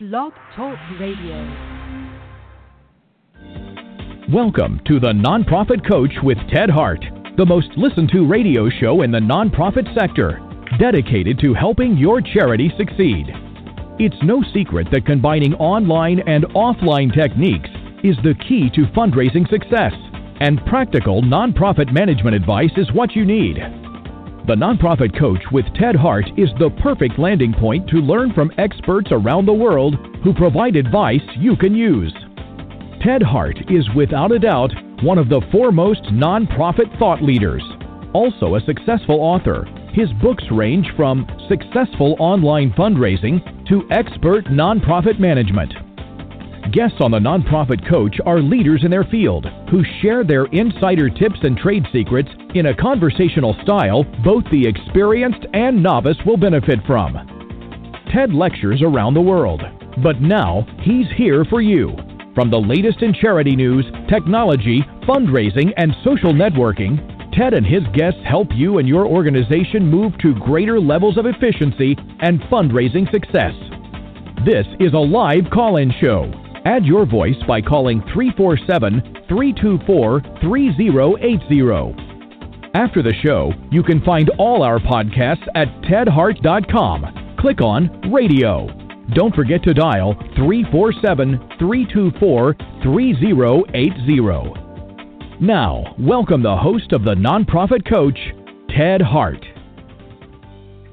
Blog Talk Radio. Welcome to the Nonprofit Coach with Ted Hart, the most listened to radio show in the nonprofit sector, dedicated to helping your charity succeed. It's no secret that combining online and offline techniques is the key to fundraising success, and practical nonprofit management advice is what you need. The Nonprofit Coach with Ted Hart is the perfect landing point to learn from experts around the world who provide advice you can use. Ted Hart is without a doubt one of the foremost nonprofit thought leaders. Also a successful author, his books range from successful online fundraising to expert nonprofit management. Guests on the Nonprofit Coach are leaders in their field who share their insider tips and trade secrets in a conversational style both the experienced and novice will benefit from. Ted lectures around the world, but now he's here for you. From the latest in charity news, technology, fundraising, and social networking, Ted and his guests help you and your organization move to greater levels of efficiency and fundraising success. This is a live call in show. Add your voice by calling 347 324 3080. After the show, you can find all our podcasts at tedhart.com. Click on Radio. Don't forget to dial 347 324 3080. Now, welcome the host of the Nonprofit Coach, Ted Hart.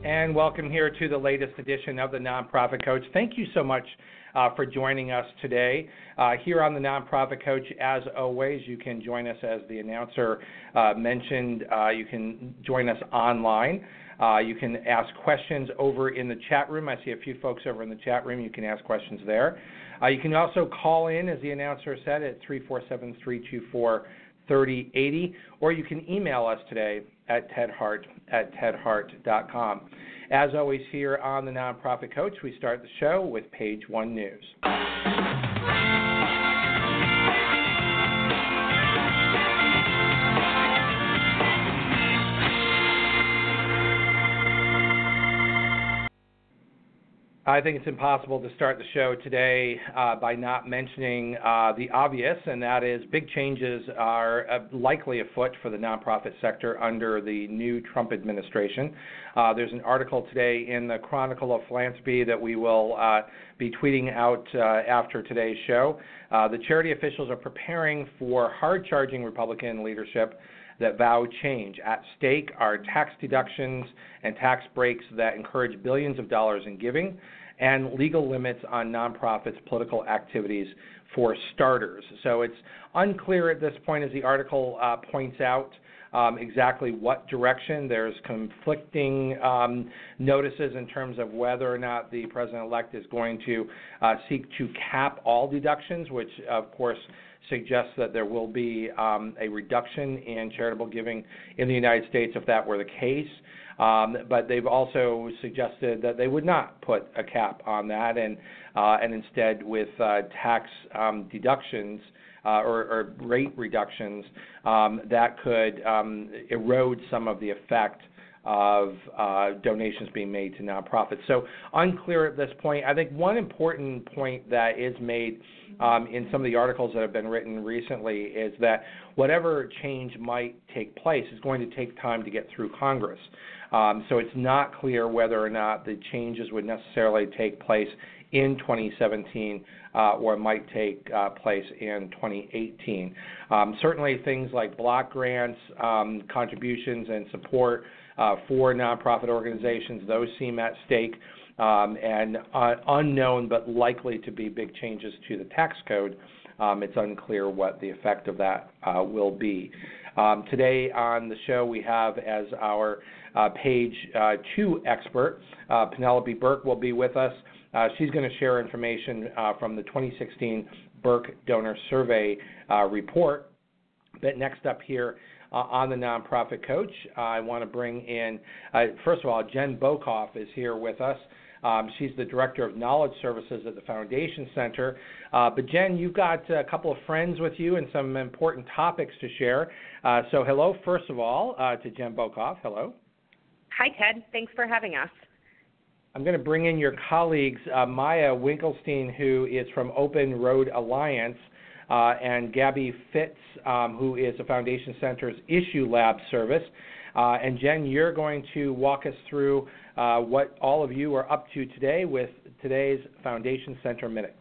And welcome here to the latest edition of the Nonprofit Coach. Thank you so much uh, for joining us today. Uh, here on the Nonprofit Coach, as always, you can join us as the announcer uh, mentioned. Uh, you can join us online. Uh, you can ask questions over in the chat room. I see a few folks over in the chat room. You can ask questions there. Uh, you can also call in, as the announcer said, at 347 324 3080, or you can email us today at tedhart at tedhart.com. As always, here on the Nonprofit Coach, we start the show with page one news. I think it's impossible to start the show today uh, by not mentioning uh, the obvious, and that is big changes are uh, likely afoot for the nonprofit sector under the new Trump administration. Uh, there's an article today in the Chronicle of Philanthropy that we will uh, be tweeting out uh, after today's show. the charity officials are preparing for hard charging Republican leadership that vow change. At stake are tax deductions and tax breaks that encourage billions of dollars in giving, and legal limits on nonprofits' political activities for starters. So it's unclear at this point, as the article uh, points out. Um, exactly what direction. There's conflicting um, notices in terms of whether or not the president elect is going to uh, seek to cap all deductions, which, of course, suggests that there will be um, a reduction in charitable giving in the United States if that were the case. Um, but they've also suggested that they would not put a cap on that, and uh, and instead with uh, tax um, deductions uh, or, or, rate reductions um, that could um, erode some of the effect of uh, donations being made to nonprofits. So unclear at this point. I think one important point that is made um, in some of the articles that have been written recently is that whatever change might take place is going to take time to get through Congress. Um, so it's not clear whether or not the changes would necessarily take place in 2017 uh, or might take uh, place in 2018. Um, certainly, things like block grants, um, contributions, and support uh, for nonprofit organizations, those seem at stake. Um, and uh, unknown but likely to be big changes to the tax code. Um, it's unclear what the effect of that uh, will be. Um, today on the show, we have as our uh, page uh, two expert, uh, Penelope Burk will be with us. Uh, she's going to share information uh, from the 2016 Burk Donor Survey report. But next up here on the Nonprofit Coach, I want to bring in, first of all, Jen Bokoff is here with us. Um, she's the director of knowledge services at the Foundation Center. Uh, but Jen, you've got a couple of friends with you and some important topics to share. Uh, so hello, first of all, uh, to Jen Bokoff. Hello. Hi, Ted. Thanks for having us. I'm going to bring in your colleagues, uh, Maya Winkelstein, who is from Open Road Alliance, uh, and Gabby Fitz, um, who is the Foundation Center's Issue Lab service. Uh, and Jen, you're going to walk us through uh, what all of you are up to today with today's Foundation Center Minute.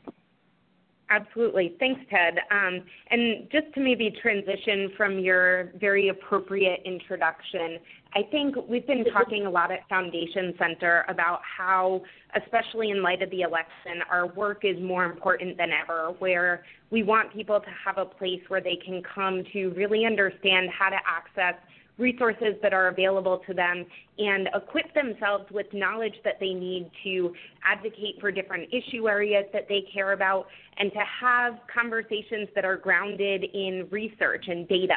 Absolutely. Thanks, Ted. Um, and just to maybe transition from your very appropriate introduction, I think we've been talking a lot at Foundation Center about how, especially in light of the election, our work is more important than ever, where we want people to have a place where they can come to really understand how to access resources that are available to them and equip themselves with knowledge that they need to advocate for different issue areas that they care about and to have conversations that are grounded in research and data.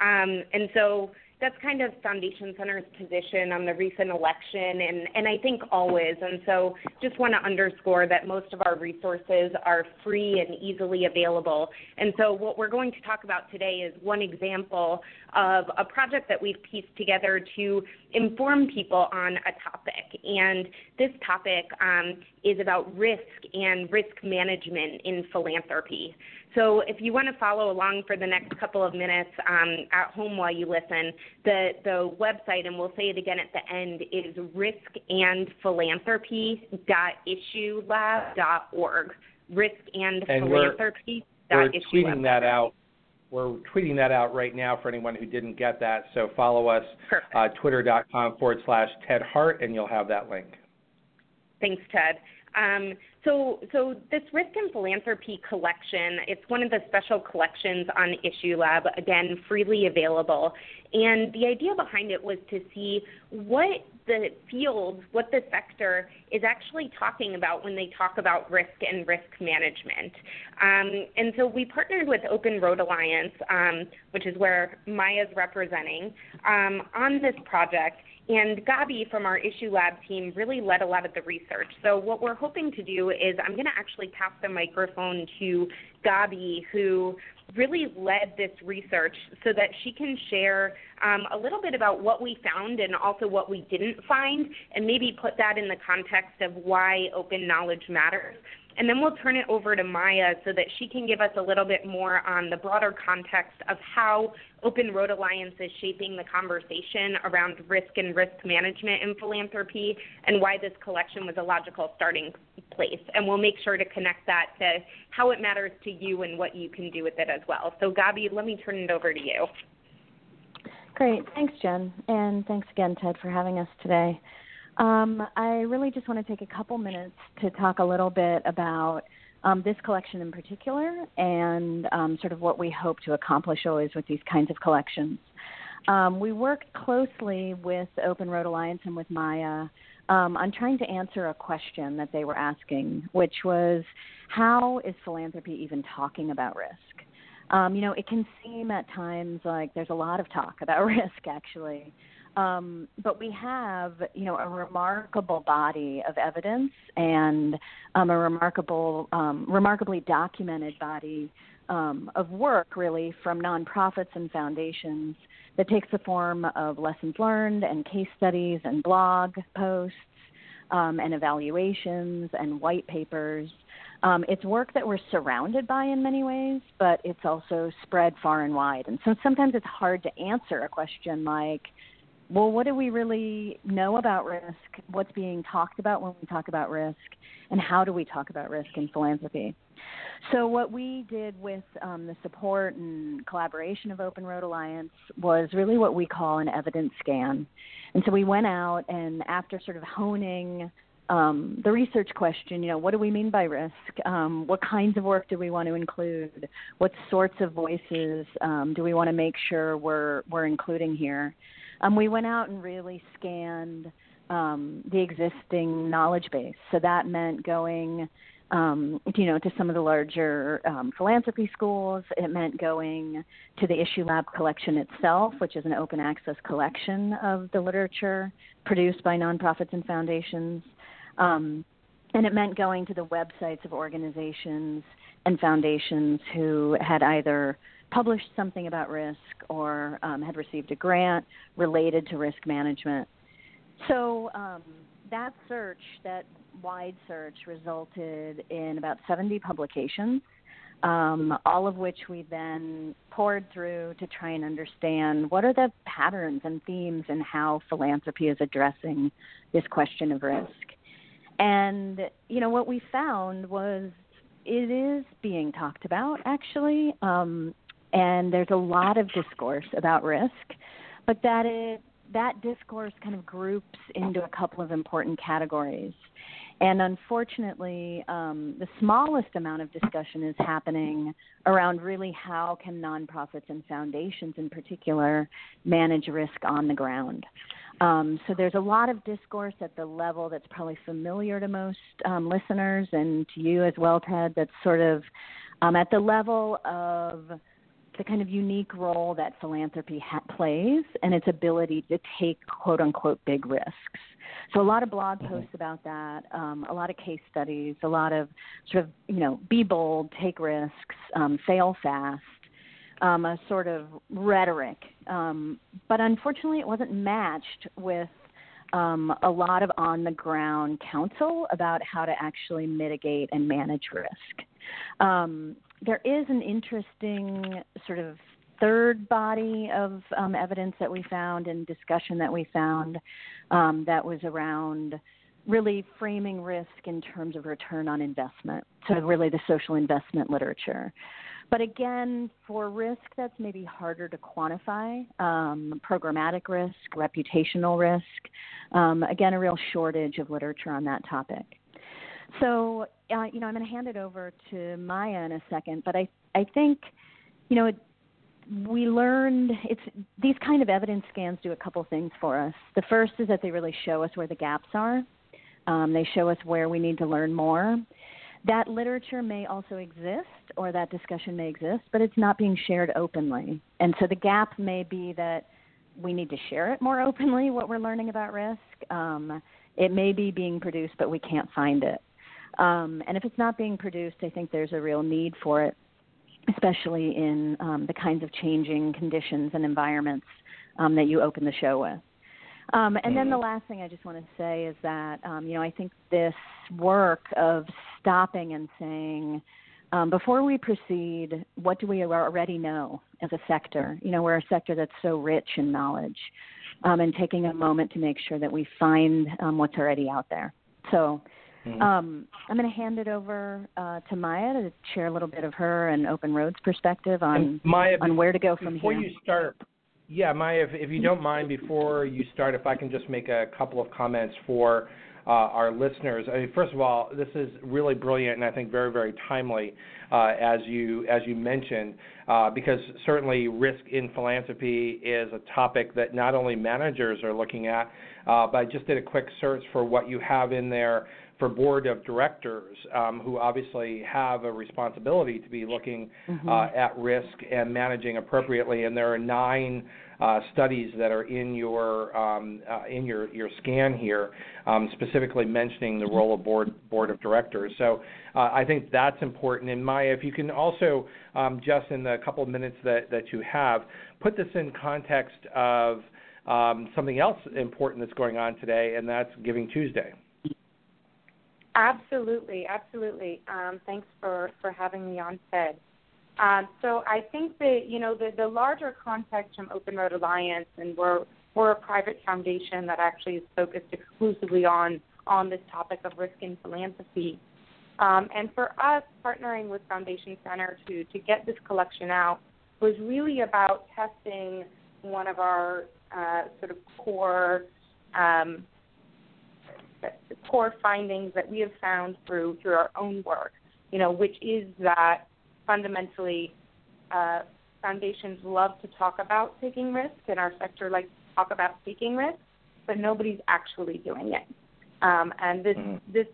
Um, and so that's kind of Foundation Center's position on the recent election, and, and I think always. And so just want to underscore that most of our resources are free and easily available. And so what we're going to talk about today is one example of a project that we've pieced together to inform people on a topic. And this topic um, is about risk and risk management in philanthropy. So if you want to follow along for the next couple of minutes um, at home while you listen, the, the website, and we'll say it again at the end, is riskandphilanthropy.issuelab.org. Risk and, and philanthropy. We're, we're tweeting that out. We're tweeting that out right now for anyone who didn't get that. So follow us, uh, twitter.com forward slash Ted Hart, and you'll have that link. Thanks, Ted. Um, so, so this Risk and Philanthropy collection, it's one of the special collections on Issue Lab, again, freely available. And the idea behind it was to see what the field, what the sector is actually talking about when they talk about risk and risk management. Um, and so we partnered with Open Road Alliance, um, which is where Maya's representing, um, on this project. And Gabi from our Issue Lab team really led a lot of the research. So what we're hoping to do is I'm going to actually pass the microphone to Gabi, who really led this research so that she can share um, a little bit about what we found and also what we didn't find, and maybe put that in the context of why open knowledge matters. And then we'll turn it over to Maya so that she can give us a little bit more on the broader context of how Open Road Alliance is shaping the conversation around risk and risk management in philanthropy and why this collection was a logical starting place. And we'll make sure to connect that to how it matters to you and what you can do with it as well. So, Gabi, let me turn it over to you. Great. Thanks, Jen. And thanks again, Ted, for having us today. Um, I really just want to take a couple minutes to talk a little bit about um, this collection in particular and um, sort of what we hope to accomplish always with these kinds of collections. Um, we worked closely with Open Road Alliance and with Maya um, on trying to answer a question that they were asking, which was how is philanthropy even talking about risk? Um, you know, it can seem at times like there's a lot of talk about risk, actually. Um, but we have, you know, a remarkable body of evidence and um, a remarkable, um, remarkably documented body um, of work, really, from nonprofits and foundations that takes the form of lessons learned and case studies and blog posts um, and evaluations and white papers. Um, it's work that we're surrounded by in many ways, but it's also spread far and wide. And so sometimes it's hard to answer a question like, well, what do we really know about risk? What's being talked about when we talk about risk? And how do we talk about risk in philanthropy? So, what we did with um, the support and collaboration of Open Road Alliance was really what we call an evidence scan. And so, we went out and after sort of honing um, the research question, you know, what do we mean by risk? Um, what kinds of work do we want to include? What sorts of voices um, do we want to make sure we're we're including here? Um, we went out and really scanned um, the existing knowledge base. So that meant going, um, you know, to some of the larger um, philanthropy schools. It meant going to the Issue Lab collection itself, which is an open access collection of the literature produced by nonprofits and foundations. Um, and it meant going to the websites of organizations and foundations who had either published something about risk or um, had received a grant related to risk management. So um, that search, that wide search, resulted in about 70 publications, um, all of which we then poured through to try and understand what are the patterns and themes and how philanthropy is addressing this question of risk. And you know what we found was it is being talked about actually, um, and there's a lot of discourse about risk, but that it that discourse kind of groups into a couple of important categories. And unfortunately, um, the smallest amount of discussion is happening around really how can nonprofits and foundations in particular manage risk on the ground. Um, so there's a lot of discourse at the level that's probably familiar to most um, listeners and to you as well, Ted, that's sort of um, at the level of the kind of unique role that philanthropy ha- plays and its ability to take quote unquote big risks. So a lot of blog mm-hmm. posts about that, um, a lot of case studies, a lot of sort of you know be bold, take risks, um, fail fast, um, a sort of rhetoric. Um, but unfortunately, it wasn't matched with um, a lot of on the ground counsel about how to actually mitigate and manage risk. Um, there is an interesting sort of third body of um, evidence that we found and discussion that we found um, that was around really framing risk in terms of return on investment. So, really, the social investment literature. But again, for risk that's maybe harder to quantify, um, programmatic risk, reputational risk, um, again, a real shortage of literature on that topic. So, uh, you know, I'm going to hand it over to Maya in a second, but I, I think, you know, we learned it's these kind of evidence scans do a couple things for us. The first is that they really show us where the gaps are. Um, they show us where we need to learn more. That literature may also exist, or that discussion may exist, but it's not being shared openly. And so the gap may be that we need to share it more openly, what we're learning about risk. Um, it may be being produced, but we can't find it. Um, and if it's not being produced, I think there's a real need for it, especially in um, the kinds of changing conditions and environments um, that you open the show with. Um, and then the mm-hmm. last thing I just want to say is that, um, you know, I think this work of stopping and saying, um, before we proceed, what do we already know as a sector? You know, we're a sector that's so rich in knowledge, um, and taking a moment to make sure that we find um, what's already out there. So, Mm-hmm. Um, I'm going to hand it over uh, to Maya to share a little bit of her and Open Roads perspective on Maya, on where to go from before here. Before you start, yeah, Maya, if, if you don't mind, before you start, if I can just make a couple of comments for uh, our listeners. I mean, first of all, this is really brilliant and I think very, very timely, uh, as you as you mentioned, uh, because certainly risk in philanthropy is a topic that not only managers are looking at, uh, but I just did a quick search for what you have in there for board of directors um, who obviously have a responsibility to be looking mm-hmm. uh, at risk and managing appropriately. And there are nine uh, studies that are in your um, uh, in your, your scan here, um, specifically mentioning the role of board board of directors. So uh, I think that's important. And Maya, if you can also um, just in the couple of minutes that, that you have, put this in context of um, something else important that's going on today, and that's Giving Tuesday. Absolutely, absolutely. Um, thanks for, for having me on, Ted. Um, so I think that you know the, the larger context from Open Road Alliance, and we're we're a private foundation that actually is focused exclusively on on this topic of risk in philanthropy. Um, and for us, partnering with Foundation Center to to get this collection out was really about testing one of our uh, sort of core um, the, the core findings that we have found through through our own work, you know, which is that fundamentally uh, foundations love to talk about taking risks, and our sector likes to talk about taking risks, but nobody's actually doing it. Um, and this mm-hmm. this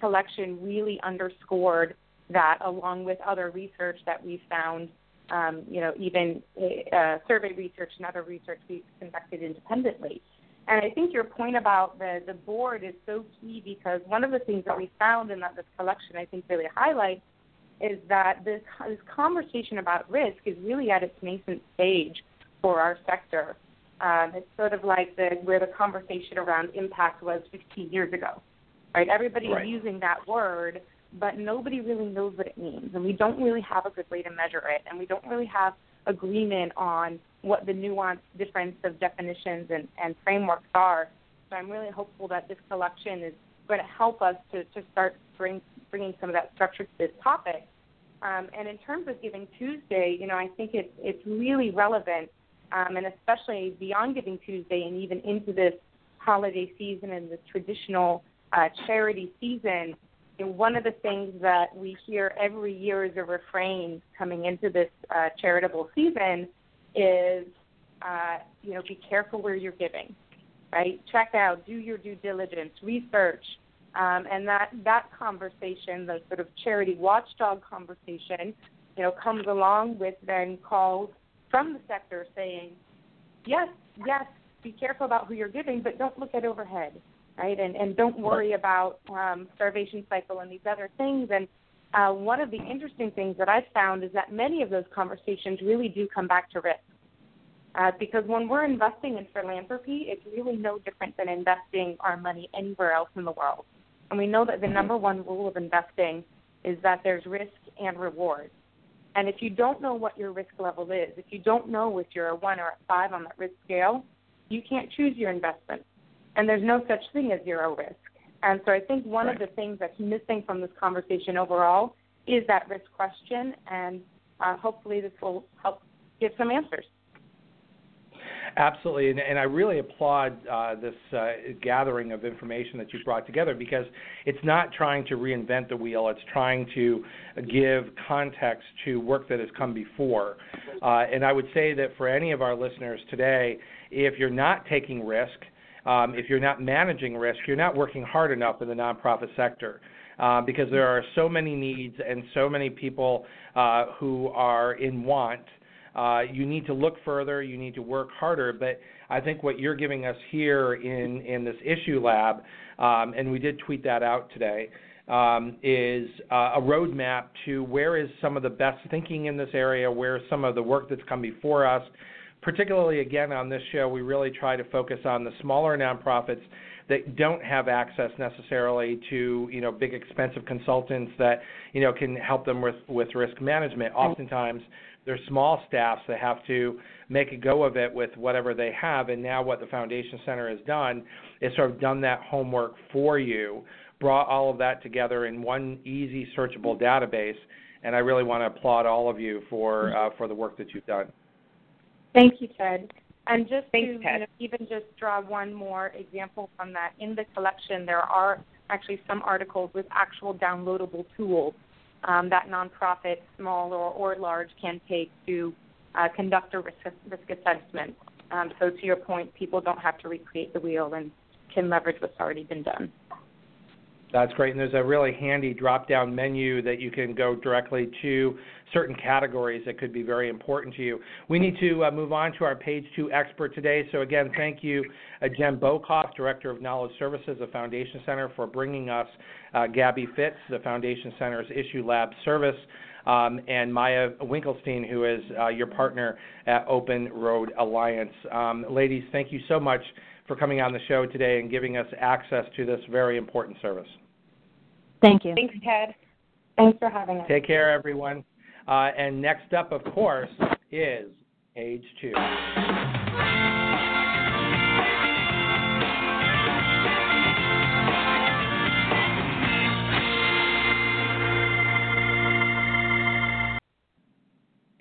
collection really underscored that, along with other research that we found, um, you know, even uh, survey research and other research we conducted independently. And I think your point about the, the board is so key because one of the things that we found in that this collection I think really highlights is that this, this conversation about risk is really at its nascent stage for our sector. Um, it's sort of like the, where the conversation around impact was 15 years ago, right? Everybody's right. using that word, but nobody really knows what it means, and we don't really have a good way to measure it, and we don't really have agreement on what the nuanced difference of definitions and, and frameworks are. So I'm really hopeful that this collection is going to help us to, to start bring, bringing some of that structure to this topic. Um, and in terms of Giving Tuesday, you know, I think it's it's really relevant, um, and especially beyond Giving Tuesday and even into this holiday season and this traditional uh, charity season. One of the things that we hear every year as a refrain coming into this uh, charitable season is, uh, you know, be careful where you're giving, right? Check out, do your due diligence, research, um, and that that conversation, the sort of charity watchdog conversation, you know, comes along with then calls from the sector saying, yes, yes, be careful about who you're giving, but don't look at overhead right? And and don't worry about um, starvation cycle and these other things. And uh, one of the interesting things that I've found is that many of those conversations really do come back to risk. Uh, because when we're investing in philanthropy, it's really no different than investing our money anywhere else in the world. And we know that the mm-hmm. number one rule of investing is that there's risk and reward. And if you don't know what your risk level is, if you don't know if you're a one or a five on that risk scale, you can't choose your investment and there's no such thing as zero risk. And so I think one right. of the things that's missing from this conversation overall is that risk question, and uh, hopefully this will help give some answers. Absolutely, and, and I really applaud uh, this uh, gathering of information that you brought together because it's not trying to reinvent the wheel; it's trying to give context to work that has come before. Uh, and I would say that for any of our listeners today, if you're not taking risk, um, if you're not managing risk, you're not working hard enough in the nonprofit sector. Uh, because there are so many needs and so many people uh, who are in want. Uh, you need to look further. You need to work harder. But I think what you're giving us here in in this issue lab, um, and we did tweet that out today, um, is a roadmap to where is some of the best thinking in this area, where some of the work that's come before us, particularly again on this show, we really try to focus on the smaller nonprofits that don't have access necessarily to you know big expensive consultants that you know can help them with with risk management. Oftentimes, they're small staffs that have to make a go of it with whatever they have. And now, what the Foundation Center has done is sort of done that homework for you, brought all of that together in one easy searchable database. And I really want to applaud all of you for uh, for the work that you've done. Thank you, Ted. And just Thanks, to you know, even just draw one more example from that, in the collection there are actually some articles with actual downloadable tools um, that nonprofits, small or, or large, can take to uh, conduct a risk, risk assessment. Um, so to your point, people don't have to recreate the wheel and can leverage what's already been done. That's great. And there's a really handy drop down menu that you can go directly to certain categories that could be very important to you. We need to uh, move on to our page two expert today. So, again, thank you, uh, Jen Bokoff, Director of Knowledge Services of Foundation Center, for bringing us uh, Gabby Fitz, the Foundation Center's Issue Lab service. Um, and Maya Winkelstein, who is uh, your partner at Open Road Alliance. Um, ladies, thank you so much for coming on the show today and giving us access to this very important service. Thank you. Thanks, Ted. Thanks for having us. Take care, everyone. Uh, and next up, of course, is Page Two.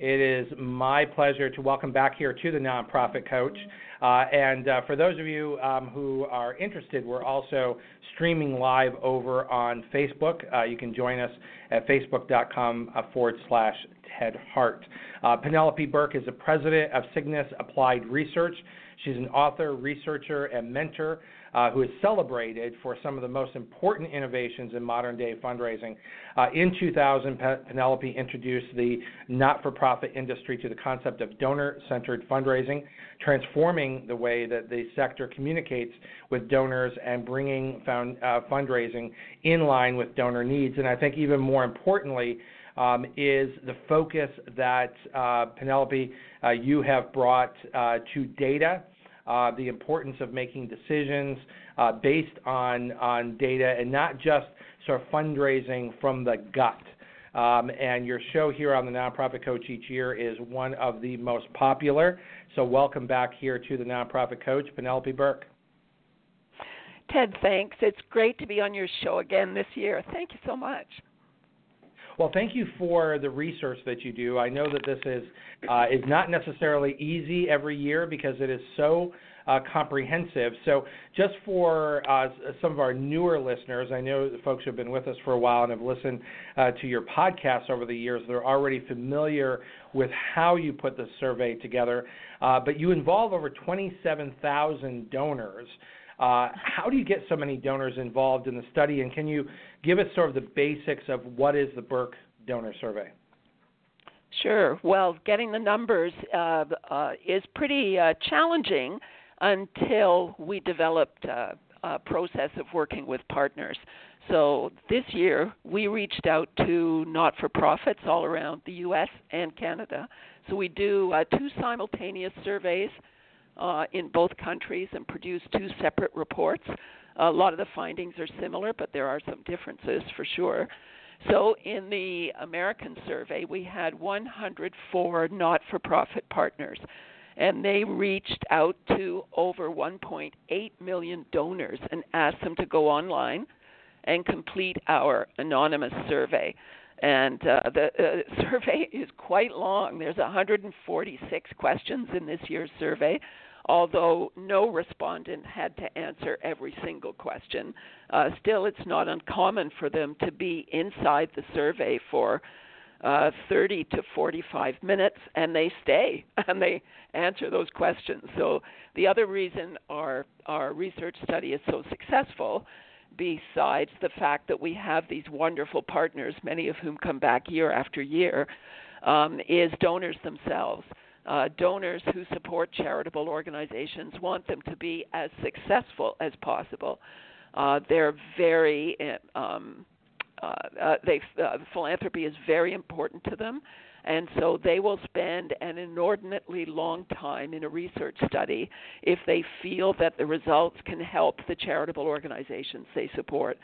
It is my pleasure to welcome back here to the Nonprofit Coach. Uh, and uh, for those of you um, who are interested, we're also streaming live over on Facebook. Uh, you can join us at facebook.com uh, forward slash Ted Hart. Uh, Penelope Burk is the president of Cygnus Applied Research. She's an author, researcher, and mentor uh, who is celebrated for some of the most important innovations in modern day fundraising. Uh, in 2000, Penelope introduced the not for profit industry to the concept of donor centered fundraising, transforming the way that the sector communicates with donors and bringing found, uh, fundraising in line with donor needs. And I think even more importantly, um, is the focus that uh, Penelope, uh, you have brought uh, to data uh, the importance of making decisions uh, based on on data and not just sort of fundraising from the gut. Um, and your show here on the Nonprofit Coach each year is one of the most popular. So welcome back here to the Nonprofit Coach, Penelope Burk. Ted, thanks. It's great to be on your show again this year. Thank you so much. Well, thank you for the research that you do. I know that this is uh, is not necessarily easy every year because it is so uh, comprehensive. So, just for uh, some of our newer listeners, I know the folks who have been with us for a while and have listened uh, to your podcast over the years, they're already familiar with how you put the survey together. Uh, but you involve over 27,000 donors. Uh, how do you get so many donors involved in the study, and can you give us sort of the basics of what is the Burk Donor Survey? Sure. Well, getting the numbers uh, uh, is pretty uh, challenging until we developed uh, a process of working with partners. So this year we reached out to not for profits all around the US and Canada. So we do uh, two simultaneous surveys uh, in both countries and produced two separate reports. A lot of the findings are similar, but there are some differences for sure. So, in the American survey, we had 104 not for profit partners, and they reached out to over 1.8 million donors and asked them to go online and complete our anonymous survey. And uh, the uh, survey is quite long. There's 146 questions in this year's survey although no respondent had to answer every single question. Uh, still, it's not uncommon for them to be inside the survey for uh, 30 to 45 minutes and they stay and they answer those questions. So, the other reason our, our research study is so successful, besides the fact that we have these wonderful partners, many of whom come back year after year, um, is donors themselves uh, donors who support charitable organizations want them to be as successful as possible. Uh, they're very um, uh, uh, they uh, philanthropy is very important to them, and so they will spend an inordinately long time in a research study if they feel that the results can help the charitable organizations they support.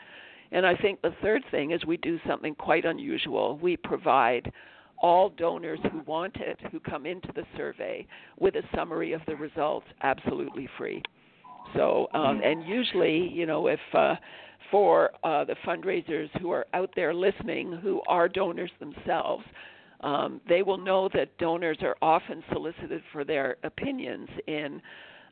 And I think the third thing is we do something quite unusual. We provide all donors who want it who come into the survey with a summary of the results absolutely free. So, um, and usually, you know, if uh, for uh, the fundraisers who are out there listening who are donors themselves, um, they will know that donors are often solicited for their opinions in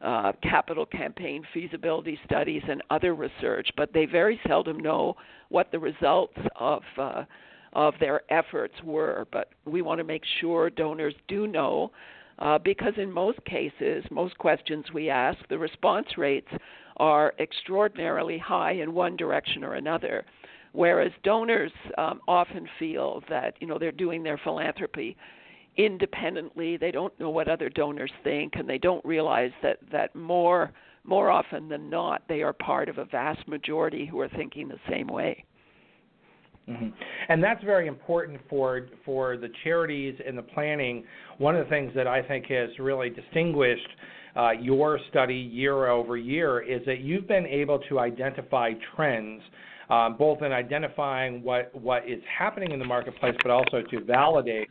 uh, capital campaign feasibility studies and other research, but they very seldom know what the results of uh, of their efforts were. But we want to make sure donors do know uh, because in most cases, most questions we ask, the response rates are extraordinarily high in one direction or another. Whereas donors um, often feel that you know they're doing their philanthropy independently. They don't know what other donors think, and they don't realize that that more more often than not they are part of a vast majority who are thinking the same way. Mm-hmm. And that's very important for for the charities and the planning. One of the things that I think has really distinguished uh, your study year over year is that you've been able to identify trends, um, both in identifying what what is happening in the marketplace, but also to validate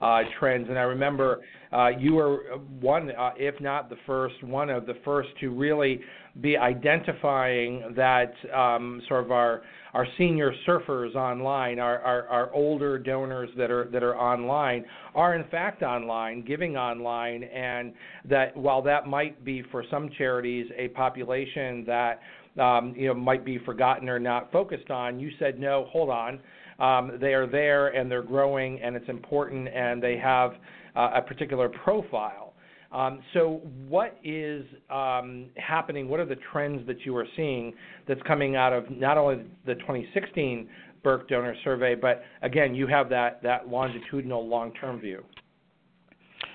uh, trends. And I remember uh, you were one, uh, if not the first, one of the first to really be identifying that um, sort of our our senior surfers online, our, our, our older donors that are that are online, are in fact online, giving online, and that while that might be for some charities a population that um, you know might be forgotten or not focused on, you said no, hold on, um, they are there and they're growing and it's important and they have uh, a particular profile. Um, so, what is um, happening? What are the trends that you are seeing that's coming out of not only the 2016 Burk Donor Survey, but again, you have that, that longitudinal long term view?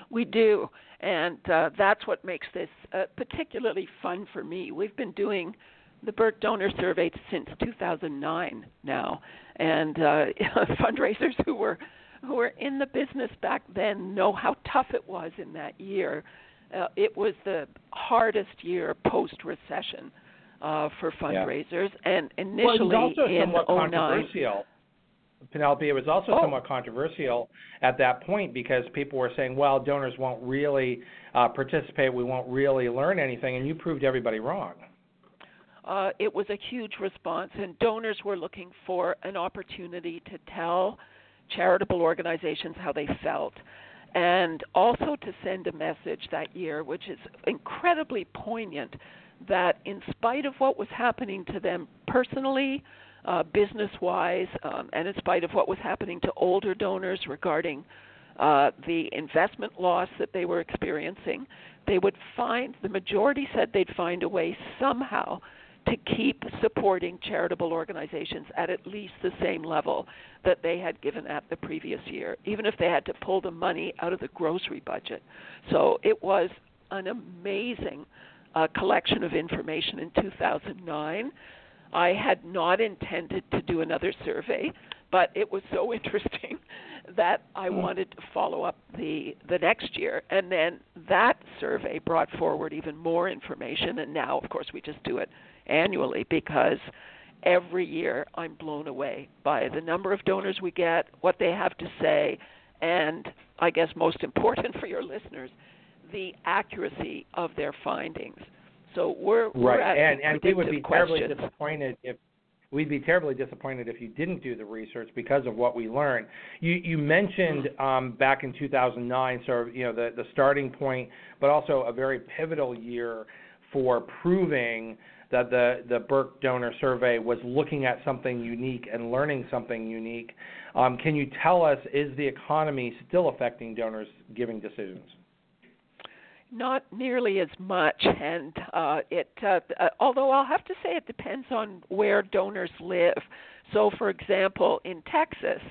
We do, and uh, that's what makes this uh, particularly fun for me. We've been doing the Burk Donor Survey since 2009 now, and uh, fundraisers who were who were in the business back then know how tough it was in that year. Uh, it was the hardest year post recession uh, for fundraisers, yeah. and initially well, it was also in somewhat 09, controversial. Penelope, it was also oh. somewhat controversial at that point because people were saying, "Well, donors won't really uh, participate. We won't really learn anything," and you proved everybody wrong. Uh, it was a huge response, and donors were looking for an opportunity to tell charitable organizations how they felt, and also to send a message that year, which is incredibly poignant, that in spite of what was happening to them personally, uh, business wise, um, and in spite of what was happening to older donors regarding uh, the investment loss that they were experiencing, they would find, the majority said they'd find a way somehow to keep supporting charitable organizations at at least the same level that they had given at the previous year, even if they had to pull the money out of the grocery budget. So it was an amazing uh, collection of information in 2009. I had not intended to do another survey, but it was so interesting that I hmm. wanted to follow up the the next year, and then that survey brought forward even more information. And now, of course, we just do it annually because every year I'm blown away by the number of donors we get, what they have to say, and I guess most important for your listeners, the accuracy of their findings. So we're right, we're and and we would be questions. terribly disappointed if we'd be terribly disappointed if you didn't do the research because of what we learned. You you mentioned um, back in 2009, sort of you know the the starting point, but also a very pivotal year for proving that the, the Burk donor survey was looking at something unique and learning something unique. Um, can you tell us, is the economy still affecting donors' giving decisions? Not nearly as much, and uh, it. Uh, uh, although I'll have to say it depends on where donors live. So, for example, in Texas,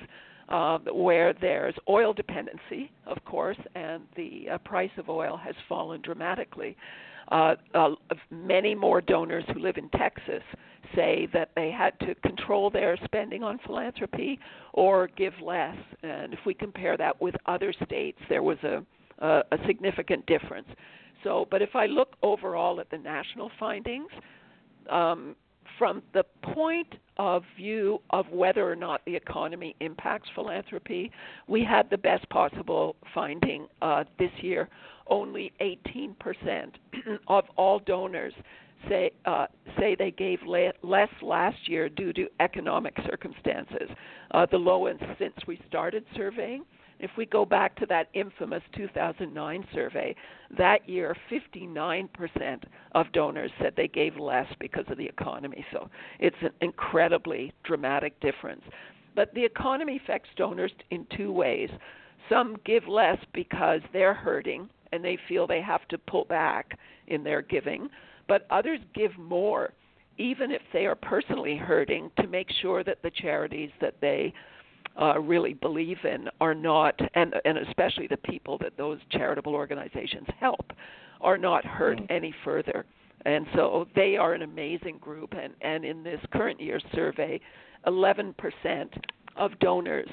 uh, where there's oil dependency, of course, and the uh, price of oil has fallen dramatically uh, uh, many more donors who live in Texas say that they had to control their spending on philanthropy or give less. And if we compare that with other states, there was a, a, a significant difference. So, but if I look overall at the national findings, um, from the point of view of whether or not the economy impacts philanthropy, we had the best possible finding uh, this year only 18% of all donors say uh, say they gave la- less last year due to economic circumstances, uh, the lowest since we started surveying. If we go back to that infamous 2009 survey, that year 59% of donors said they gave less because of the economy. So it's an incredibly dramatic difference. But the economy affects donors in two ways. Some give less because they're hurting and they feel they have to pull back in their giving, but others give more, even if they are personally hurting, to make sure that the charities that they uh, really believe in are not, and and especially the people that those charitable organizations help, are not hurt mm-hmm. any further. And so they are an amazing group. And, and in this current year's survey, 11% of donors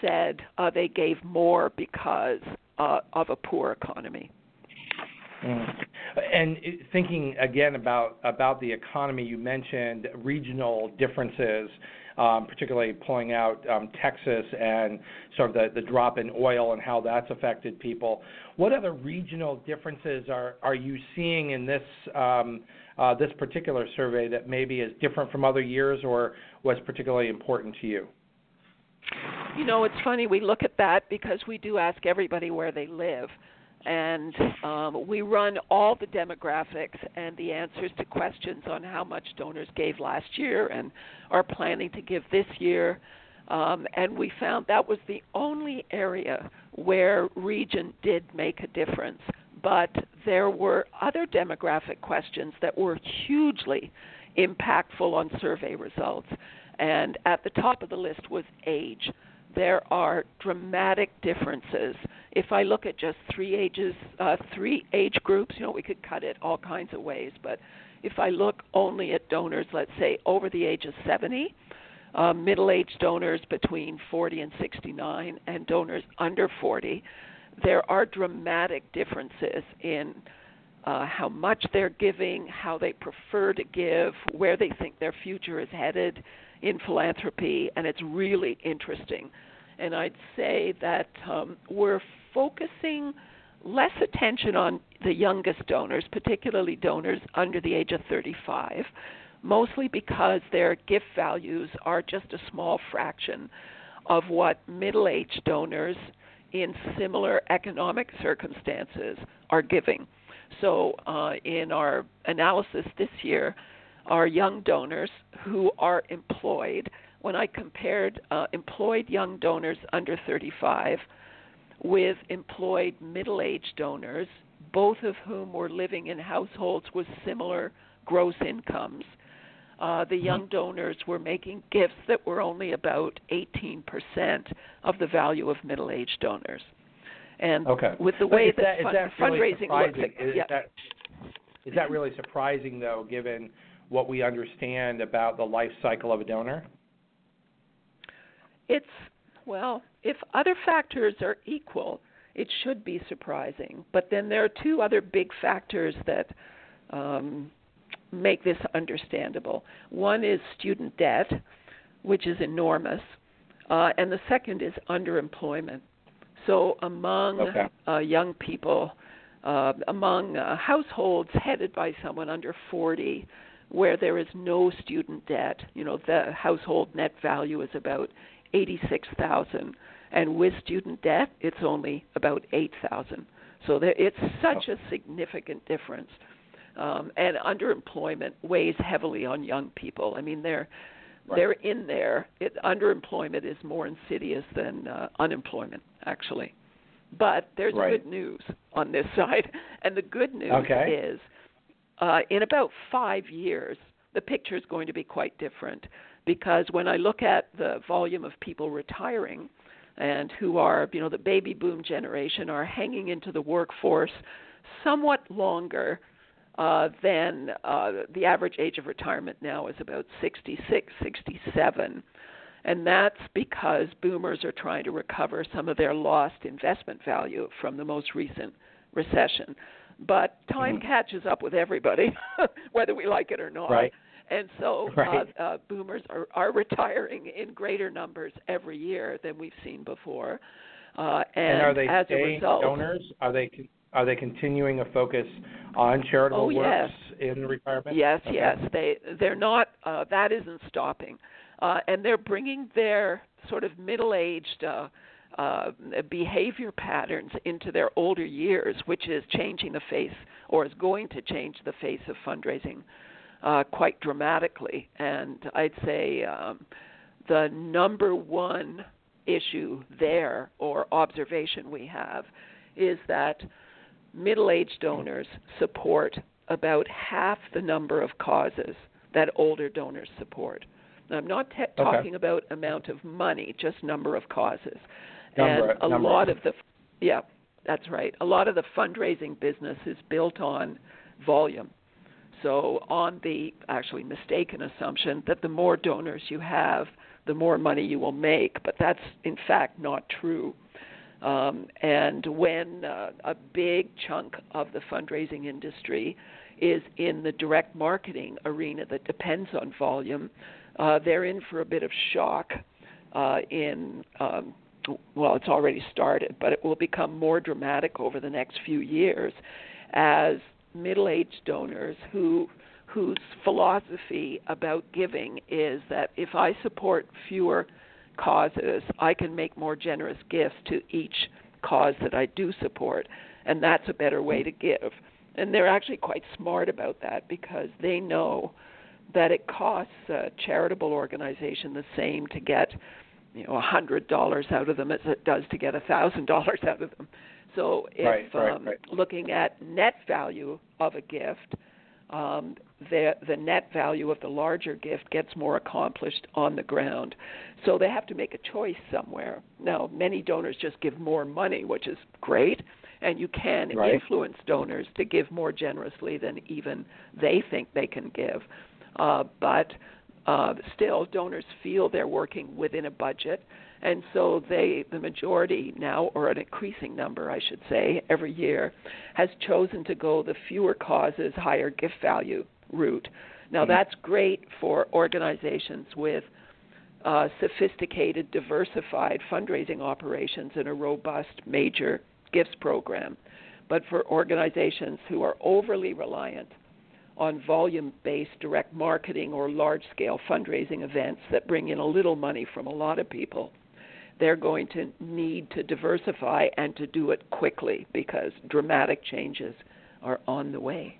said uh, they gave more because uh, of a poor economy. Mm. And thinking again about about the economy, you mentioned regional differences um, particularly pulling out um, Texas and sort of the, the drop in oil and how that's affected people. What other regional differences are, are you seeing in this um, uh, this particular survey that maybe is different from other years or was particularly important to you? You know, it's funny we look at that because we do ask everybody where they live and um, we run all the demographics and the answers to questions on how much donors gave last year and are planning to give this year. Um, and we found that was the only area where region did make a difference. But there were other demographic questions that were hugely impactful on survey results. And at the top of the list was age there are dramatic differences. If I look at just three ages, uh, three age groups, you know, we could cut it all kinds of ways. But if I look only at donors, let's say over the age of 70, uh, middle-aged donors between 40 and 69, and donors under 40, there are dramatic differences in uh, how much they're giving, how they prefer to give, where they think their future is headed in philanthropy, and it's really interesting. And I'd say that um, we're focusing less attention on the youngest donors, particularly donors under the age of 35, mostly because their gift values are just a small fraction of what middle aged donors in similar economic circumstances are giving. So, uh, in our analysis this year, our young donors who are employed. When I compared uh, employed young donors under 35 with employed middle aged donors, both of whom were living in households with similar gross incomes, uh, the young mm-hmm. donors were making gifts that were only about 18% of the value of middle aged donors. And okay. with the way that, fund, that really fundraising looks, is, yeah. that, is that really surprising though, given what we understand about the life cycle of a donor? It's, well, if other factors are equal, it should be surprising. But then there are two other big factors that um, make this understandable. One is student debt, which is enormous, uh, and the second is underemployment. So among okay. uh, young people, uh, among uh, households headed by someone under 40, where there is no student debt. You know, the household net value is about 86,000 and with student debt it's only about 8,000. So there, it's such a significant difference. Um, and underemployment weighs heavily on young people. I mean, they're right. they're in there. It, underemployment is more insidious than uh, unemployment, actually. But there's right. good news on this side, and the good news okay. is uh, in about five years, the picture is going to be quite different because when I look at the volume of people retiring and who are, you know, the baby boom generation are hanging into the workforce somewhat longer uh, than uh, the average age of retirement now is about 66, 67. And that's because boomers are trying to recover some of their lost investment value from the most recent recession but time mm-hmm. catches up with everybody, whether we like it or not. Right. And so right. uh, uh, boomers are, are retiring in greater numbers every year than we've seen before. Uh, and, and are they as staying a result, donors? Are they are they continuing a focus on charitable oh, works yes. in retirement? Yes, okay. yes. They they're not. Uh, that isn't stopping, uh, and they're bringing their sort of middle-aged. Uh, uh, behavior patterns into their older years, which is changing the face or is going to change the face of fundraising uh, quite dramatically. And I'd say um, the number one issue there or observation we have is that middle aged donors support about half the number of causes that older donors support. Now, I'm not te- talking about amount of money, just number of causes. Number, and a number. lot of the yeah, that's right. A lot of the fundraising business is built on volume. So on the actually mistaken assumption that the more donors you have, the more money you will make, but that's in fact not true. Um, and when uh, a big chunk of the fundraising industry is in the direct marketing arena that depends on volume, uh, they're in for a bit of shock uh, in um, well, it's already started, but it will become more dramatic over the next few years as middle-aged donors who whose philosophy about giving is that if I support fewer causes, I can make more generous gifts to each cause that I do support, and that's a better way to give. And they're actually quite smart about that because they know that it costs a charitable organization the same to get you know a hundred dollars out of them as it does to get a thousand dollars out of them. So if right, right, um, right. looking at net value of a gift, um, the the net value of the larger gift gets more accomplished on the ground. So they have to make a choice somewhere. Now, many donors just give more money, which is great, and you can influence donors to give more generously than even they think they can give. Uh, but uh, still, donors feel they're working within a budget, and so they, the majority now, or an increasing number, I should say, every year, has chosen to go the fewer causes, higher gift value route. Now, mm-hmm. that's great for organizations with uh, sophisticated, diversified fundraising operations and a robust major gifts program. But for organizations who are overly reliant on volume based direct marketing or large scale fundraising events that bring in a little money from a lot of people, they're going to need to diversify and to do it quickly because dramatic changes are on the way.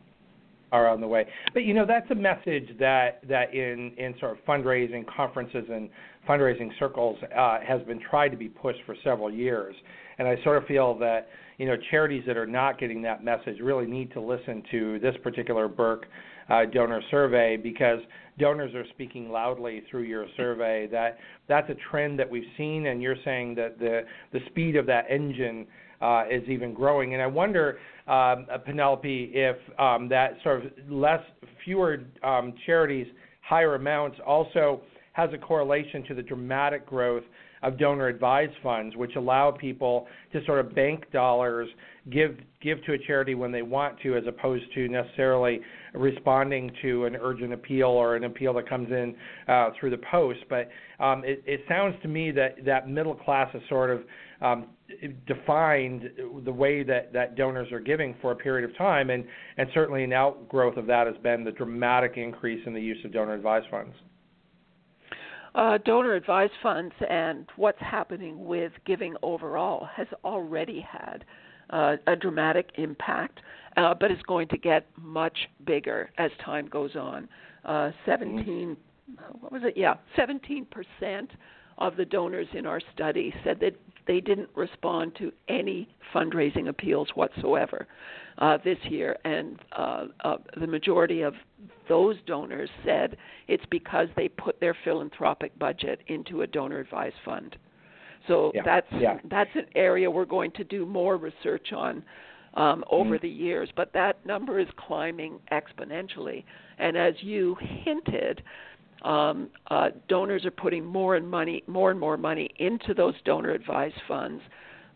Are on the way, but you know that's a message that that in in sort of fundraising conferences and fundraising circles uh, has been tried to be pushed for several years, and I sort of feel that you know charities that are not getting that message really need to listen to this particular Burk uh, donor survey because donors are speaking loudly through your survey. That that's a trend that we've seen and you're saying that the the speed of that engine uh, is even growing. And I wonder um, uh, Penelope if um, that sort of less fewer um, charities higher amounts also has a correlation to the dramatic growth of donor advised funds, which allow people to sort of bank dollars, give give to a charity when they want to, as opposed to necessarily responding to an urgent appeal or an appeal that comes in uh, through the post. But um, it, it sounds to me that that middle class is sort of um, defined the way that, that donors are giving for a period of time, and, and certainly an outgrowth of that has been the dramatic increase in the use of donor advised funds. Uh, donor advised funds and what's happening with giving overall has already had uh, a dramatic impact, uh, but it's going to get much bigger as time goes on. Uh, 17, what was it? Yeah, 17 percent of the donors in our study said that they didn't respond to any fundraising appeals whatsoever uh, this year, and uh, uh, the majority of those donors said it's because they put their philanthropic budget into a donor advised fund. So yeah. that's yeah. that's an area we're going to do more research on um, over mm-hmm. the years. But that number is climbing exponentially, and as you hinted, um, uh, donors are putting more and money, more and more money into those donor advised funds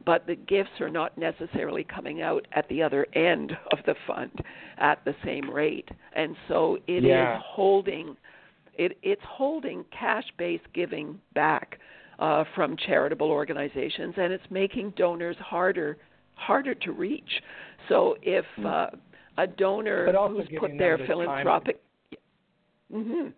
but the gifts are not necessarily coming out at the other end of the fund at the same rate. And so it yeah. is holding it, it's holding cash based giving back uh, from charitable organizations and it's making donors harder harder to reach. So if hmm. uh, a donor who's put their the philanthropic mm-hmm.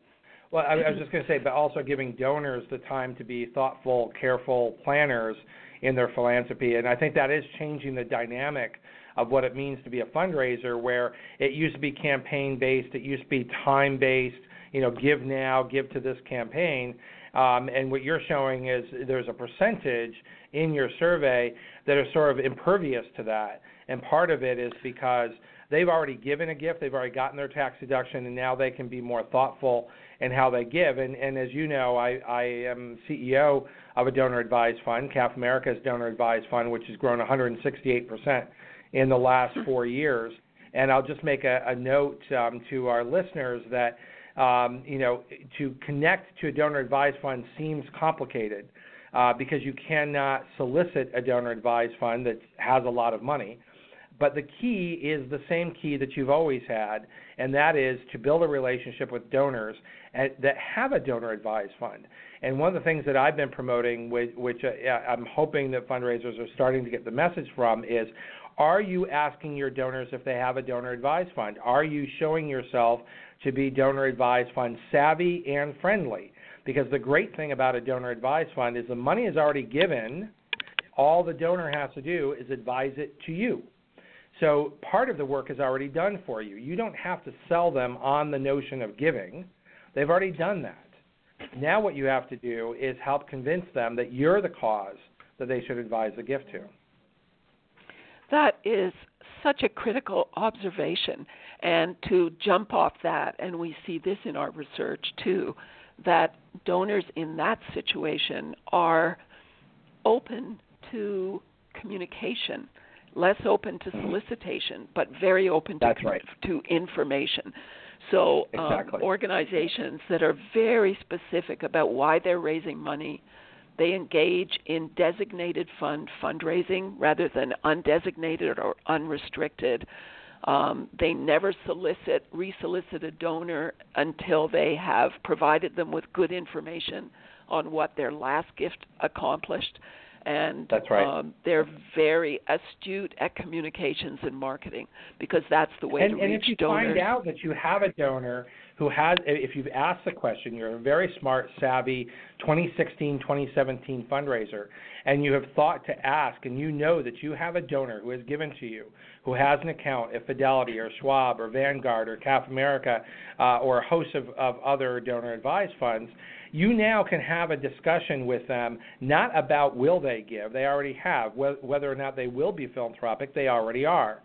Well, I, I was just going to say, but also giving donors the time to be thoughtful, careful planners in their philanthropy. And I think that is changing the dynamic of what it means to be a fundraiser, where it used to be campaign based, it used to be time based. You know, give now, give to this campaign. Um, and what you're showing is there's a percentage in your survey that are sort of impervious to that. And part of it is because they've already given a gift, they've already gotten their tax deduction, and now they can be more thoughtful in how they give. And, and as you know, I, I am CEO of a donor advised fund, CAF America's donor advised fund, which has grown 168% in the last four years. And I'll just make a, a note um, to our listeners that um, you know to connect to a donor advised fund seems complicated uh, because you cannot solicit a donor advised fund that has a lot of money But the key is the same key that you've always had, and that is to build a relationship with donors that have a donor advised fund. And one of the things that I've been promoting, which, which uh, I'm hoping that fundraisers are starting to get the message from, is are you asking your donors if they have a donor advised fund? Are you showing yourself to be donor advised fund savvy and friendly? Because the great thing about a donor advised fund is the money is already given. All the donor has to do is advise it to you. So part of the work is already done for you. You don't have to sell them on the notion of giving. They've already done that. Now what you have to do is help convince them that you're the cause that they should advise the gift to. That is such a critical observation. And to jump off that, and we see this in our research too, that donors in that situation are open to communication, less open to solicitation, but very open to, right. to information. So, um, organizations that are very specific about why they're raising money, they engage in designated fund fundraising rather than undesignated or unrestricted. Um, they never solicit, resolicit a donor until they have provided them with good information on what their last gift accomplished. And that's right. Um, they're very astute at communications and marketing because that's the way and, to and reach if you donors. find out that you have a donor who has, if you've asked the question, you're a very smart, savvy 2016, 2017 fundraiser, and you have thought to ask, and you know that you have a donor who has given to you, who has an account at Fidelity or Schwab or Vanguard or CAF America uh, or a host of, of other donor advised funds, you now can have a discussion with them not about will they give, they already have, whether or not they will be philanthropic, they already are.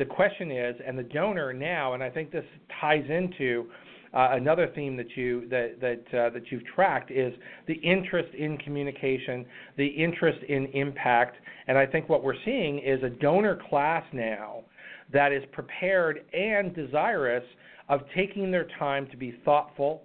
The question is, and the donor now, and I think this ties into uh, another theme that you that that uh, that you've tracked is the interest in communication, the interest in impact, and I think what we're seeing is a donor class now that is prepared and desirous of taking their time to be thoughtful,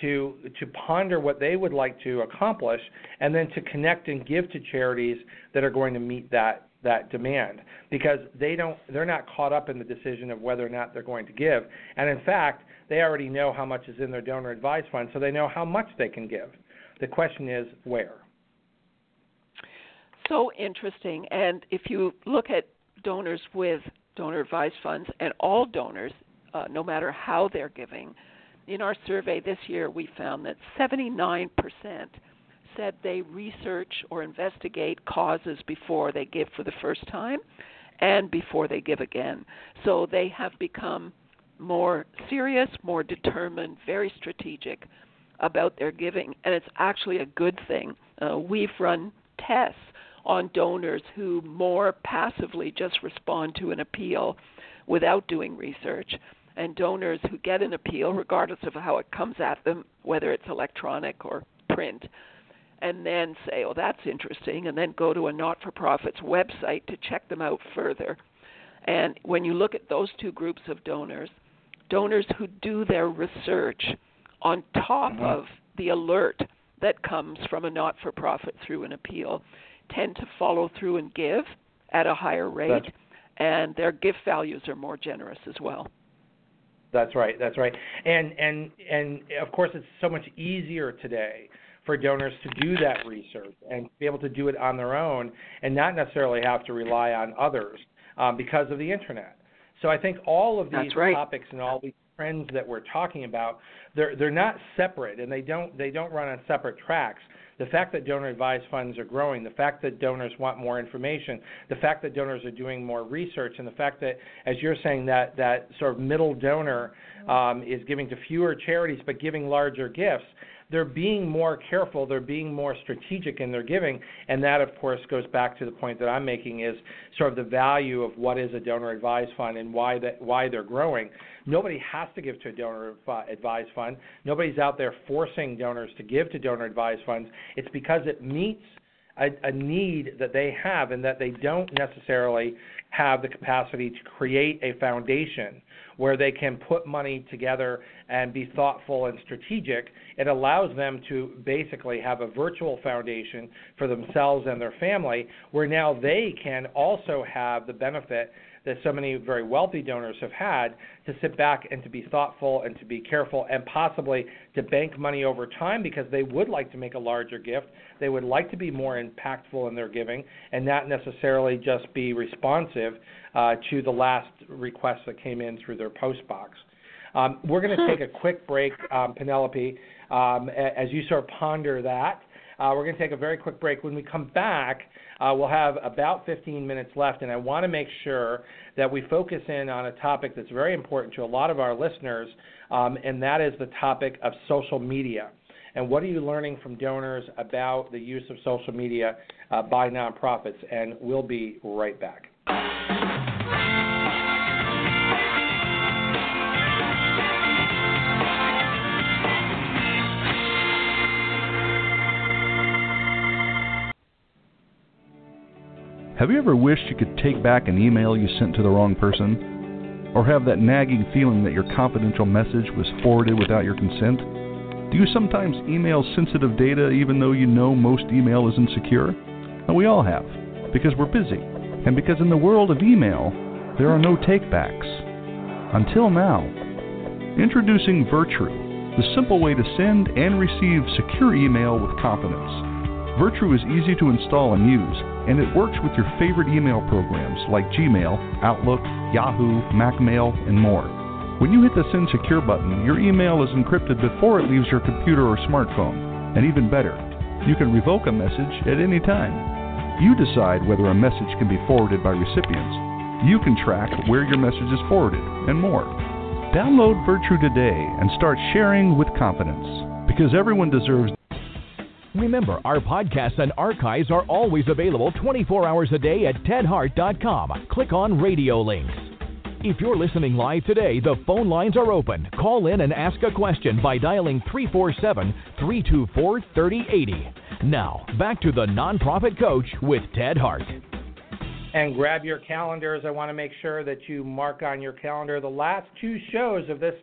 to to ponder what they would like to accomplish, and then to connect and give to charities that are going to meet that that demand. Because they don't they're not caught up in the decision of whether or not they're going to give. And in fact they already know how much is in their donor advised fund so they know how much they can give. The question is where? So interesting. And if you look at donors with donor advised funds and all donors uh, no matter how they're giving in our survey this year we found that 79% said they research or investigate causes before they give for the first time and before they give again. So they have become more serious, more determined, very strategic about their giving, and it's actually a good thing. Uh, we've run tests on donors who more passively just respond to an appeal without doing research, and donors who get an appeal, regardless of how it comes at them, whether it's electronic or print, and then say, oh, that's interesting, and then go to a not for profit's website to check them out further. And when you look at those two groups of donors, donors who do their research on top mm-hmm. of the alert that comes from a not for profit through an appeal tend to follow through and give at a higher rate, that's, and their gift values are more generous as well. That's right. That's right. And and and of course, it's so much easier today for donors to do that research and be able to do it on their own and not necessarily have to rely on others um, because of the internet. So I think all of these right. topics and all these trends that we're talking about, they're they're not separate and they don't they don't run on separate tracks. The fact that donor advised funds are growing, the fact that donors want more information, the fact that donors are doing more research, and the fact that, as you're saying, that that sort of middle donor um, is giving to fewer charities but giving larger gifts they're being more careful, they're being more strategic in their giving, and that, of course, goes back to the point that I'm making is sort of the value of what is a donor advised fund and why that why they're growing. Nobody has to give to a donor advised fund. Nobody's out there forcing donors to give to donor advised funds. It's because it meets a, a need that they have and that they don't necessarily have the capacity to create a foundation where they can put money together and be thoughtful and strategic, it allows them to basically have a virtual foundation for themselves and their family where now they can also have the benefit that so many very wealthy donors have had to sit back and to be thoughtful and to be careful and possibly to bank money over time because they would like to make a larger gift. They would like to be more impactful in their giving and not necessarily just be responsive uh, to the last request that came in through their post box. Um, we're going to take a quick break, um, Penelope, um, as you sort of ponder that. Uh, we're going to take a very quick break. When we come back, uh, we'll have about 15 minutes left, and I want to make sure that we focus in on a topic that's very important to a lot of our listeners, um, and that is the topic of social media. And what are you learning from donors about the use of social media uh, by nonprofits? And we'll be right back. Have you ever wished you could take back an email you sent to the wrong person? Or have that nagging feeling that your confidential message was forwarded without your consent? Do you sometimes email sensitive data even though you know most email isn't secure? And we all have, because we're busy, and because in the world of email, there are no takebacks. Until now. Introducing Virtru, the simple way to send and receive secure email with confidence. Virtru is easy to install and use, and it works with your favorite email programs like Gmail, Outlook, Yahoo, MacMail, and more. When you hit the Send Secure button, your email is encrypted before it leaves your computer or smartphone. And even better, you can revoke a message at any time. You decide whether a message can be forwarded by recipients. You can track where your message is forwarded, and more. Download Virtru today and start sharing with confidence, because everyone deserves Remember, our podcasts and archives are always available 24 hours a day at tedhart.com. Click on radio links. If you're listening live today, the phone lines are open. Call in and ask a question by dialing 347 324 3080. Now, back to the Nonprofit Coach with Ted Hart. And grab your calendars. I want to make sure that you mark on your calendar the last two shows of this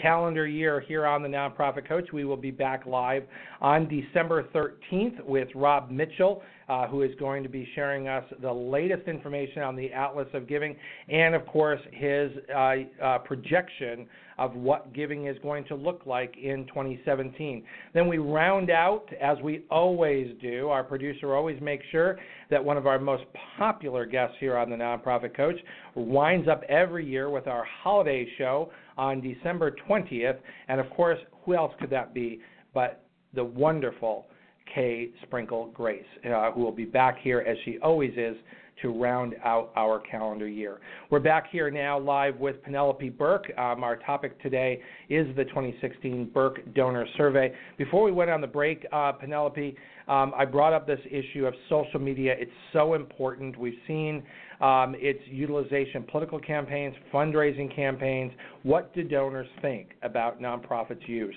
calendar year here on the Nonprofit Coach. We will be back live on December 13th with Rob Mitchell, uh, who is going to be sharing us the latest information on the Atlas of Giving and, of course, his uh, uh, projection of what giving is going to look like in 2017. Then we round out, as we always do, our producer always makes sure that one of our most popular guests here on the Nonprofit Coach winds up every year with our holiday show on December 20th. And of course, who else could that be but the wonderful Kay Sprinkle Grace, uh, who will be back here as she always is to round out our calendar year. We're back here now live with Penelope Burk. Um, our topic today is the 2016 Burk Donor Survey. Before we went on the break, uh, Penelope, um, I brought up this issue of social media. It's so important. We've seen um, its utilization, political campaigns, fundraising campaigns. What do donors think about nonprofits' use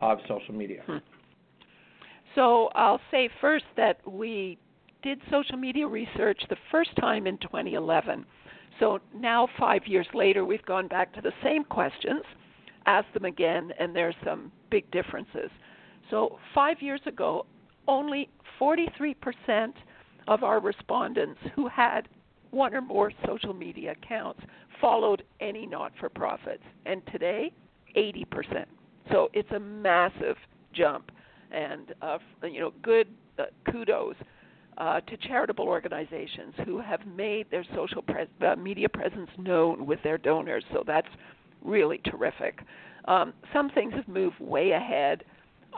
of social media? Hmm. So I'll say first that we did social media research the first time in 2011. So now, five years later, we've gone back to the same questions, asked them again, and there's some big differences. So, five years ago, only 43% of our respondents who had one or more social media accounts followed any not for profits. And today, 80%. So it's a massive jump. And, uh, you know, good uh, kudos uh, to charitable organizations who have made their social pres- uh, media presence known with their donors. So that's really terrific. Um, some things have moved way ahead,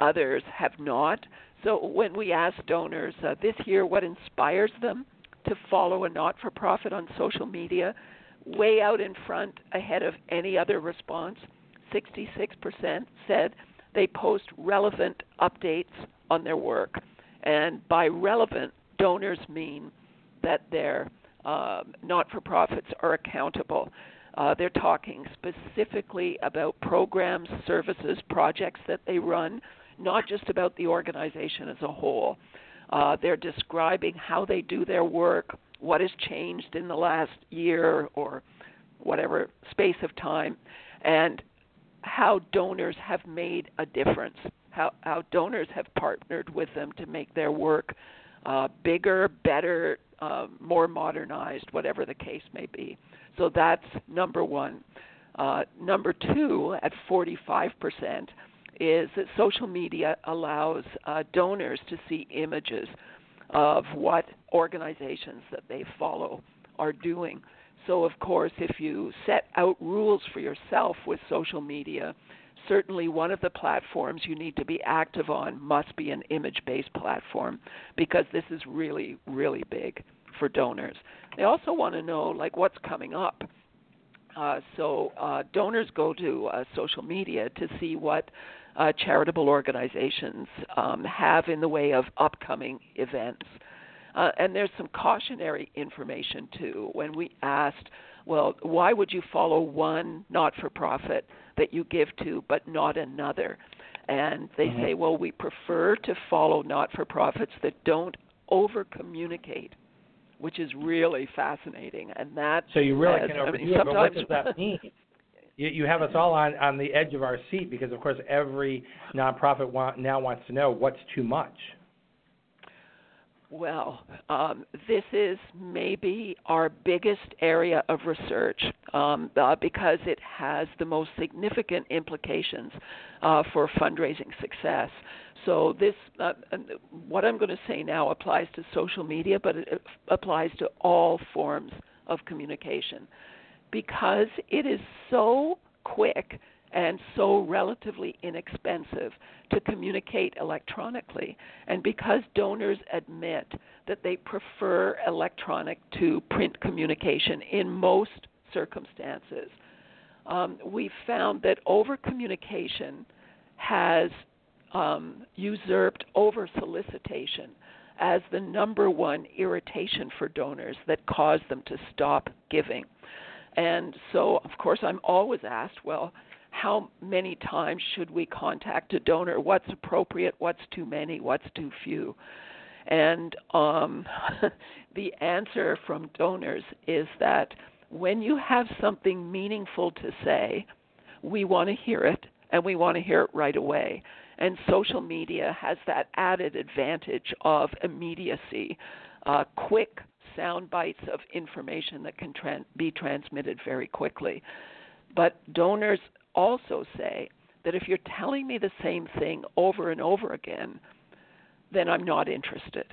others have not. So when we ask donors uh, this year what inspires them, to follow a not for profit on social media, way out in front ahead of any other response. 66% said they post relevant updates on their work. And by relevant, donors mean that their uh, not for profits are accountable. Uh, they're talking specifically about programs, services, projects that they run, not just about the organization as a whole. Uh, they're describing how they do their work, what has changed in the last year or whatever space of time, and how donors have made a difference, how, how donors have partnered with them to make their work uh, bigger, better, uh, more modernized, whatever the case may be. So that's number one. Uh, number two, at 45%, is that social media allows uh, donors to see images of what organizations that they follow are doing. So, of course, if you set out rules for yourself with social media, certainly one of the platforms you need to be active on must be an image based platform because this is really, really big for donors. They also want to know like what's coming up. Uh, so uh, donors go to uh, social media to see what uh, charitable organizations um, have in the way of upcoming events. Uh, and there's some cautionary information too. When we asked, well, why would you follow one not for profit that you give to but not another? And they mm-hmm. say, well, we prefer to follow not for profits that don't over communicate which is really fascinating. And that so you really has, can overdo I mean, it. But what does that mean? you, you have us all on on the edge of our seat because, of course, every nonprofit want, now wants to know what's too much. Well, um, this is maybe our biggest area of research um, uh, because it has the most significant implications uh, for fundraising success. So this, uh, what I'm going to say now applies to social media, but it applies to all forms of communication because it is so quick and so relatively inexpensive to communicate electronically. And because donors admit that they prefer electronic to print communication in most circumstances, um, we found that over communication has um, usurped over solicitation as the number one irritation for donors that cause them to stop giving. And so, of course, I'm always asked, well, how many times should we contact a donor? What's appropriate? What's too many? What's too few? And um, the answer from donors is that when you have something meaningful to say, we want to hear it and we want to hear it right away. And social media has that added advantage of immediacy, uh, quick sound bites of information that can be transmitted very quickly. But donors also say that if you're telling me the same thing over and over again, then I'm not interested.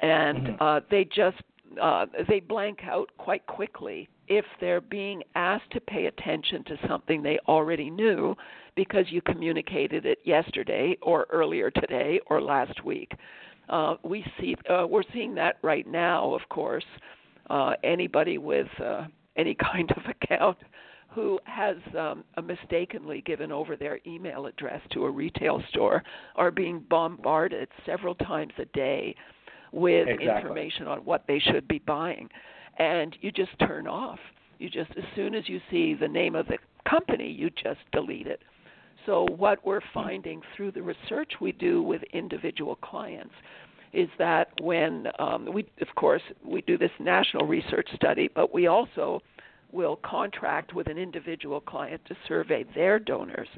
And mm-hmm. uh, they just uh, they blank out quite quickly if they're being asked to pay attention to something they already knew because you communicated it yesterday or earlier today or last week. Uh, we see uh, we're seeing that right now, of course. Uh, anybody with uh, any kind of account who has um, mistakenly given over their email address to a retail store are being bombarded several times a day with exactly. information on what they should be buying. And you just turn off. You just, as soon as you see the name of the company, you just delete it. So, what we're finding through the research we do with individual clients is that when um, we, of course, we do this national research study, but we also will contract with an individual client to survey their donors.